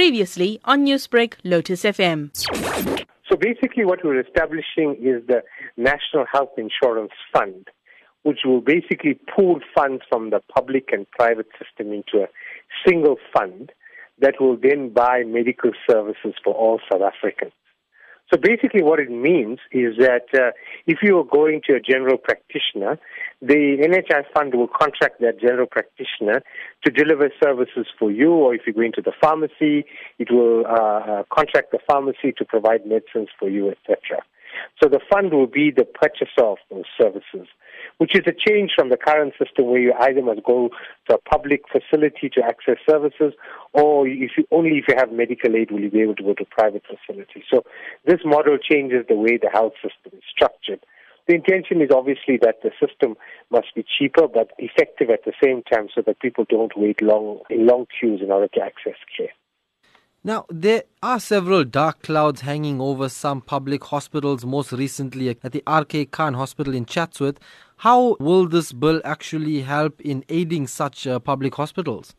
Previously on Newsbreak, Lotus FM. So basically, what we're establishing is the National Health Insurance Fund, which will basically pool funds from the public and private system into a single fund that will then buy medical services for all South Africans. So basically, what it means is that uh, if you are going to a general practitioner, the NHI fund will contract that general practitioner to deliver services for you, or if you're going to the pharmacy, it will uh, uh, contract the pharmacy to provide medicines for you, etc. So the fund will be the purchaser of those services, which is a change from the current system where you either must go to a public facility to access services, or if you, only if you have medical aid will you be able to go to private facilities. So this model changes the way the health system is structured. The intention is obviously that the system must be cheaper but effective at the same time so that people don't wait long in long queues in order to access care. Now, there are several dark clouds hanging over some public hospitals, most recently at the RK Khan Hospital in Chatsworth. How will this bill actually help in aiding such uh, public hospitals?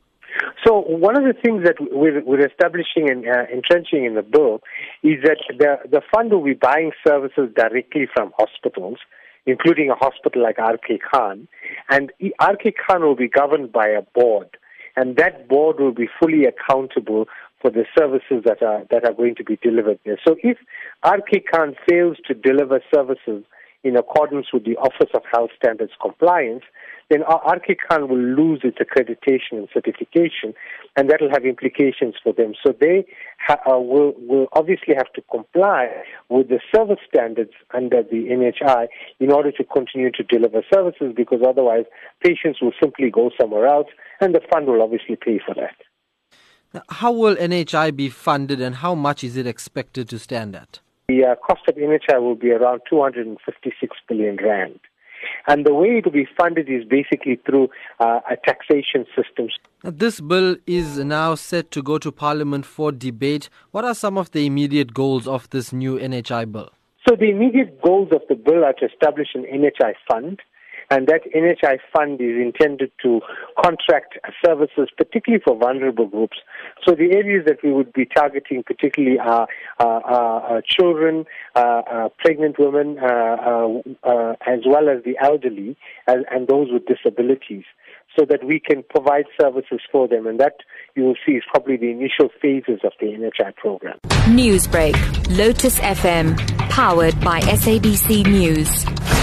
So one of the things that we're, establishing and uh, entrenching in the bill is that the, the fund will be buying services directly from hospitals, including a hospital like RK Khan, and RK Khan will be governed by a board, and that board will be fully accountable for the services that are that are going to be delivered there. So if RK Khan fails to deliver services in accordance with the Office of Health Standards compliance, then RK Khan will lose its accreditation and certification, and that will have implications for them. So they ha- uh, will, will obviously have to comply with the service standards under the NHI in order to continue to deliver services, because otherwise patients will simply go somewhere else, and the fund will obviously pay for that. Now, how will NHI be funded and how much is it expected to stand at? The uh, cost of NHI will be around 256 billion rand. And the way it will be funded is basically through uh, a taxation system. Now, this bill is now set to go to Parliament for debate. What are some of the immediate goals of this new NHI bill? So, the immediate goals of the bill are to establish an NHI fund and that NHI fund is intended to contract services, particularly for vulnerable groups. So the areas that we would be targeting particularly are, uh, uh, children, uh, pregnant women, as well as the elderly and, and those with disabilities so that we can provide services for them. And that you will see is probably the initial phases of the NHI program. Newsbreak, Lotus FM, powered by SABC News.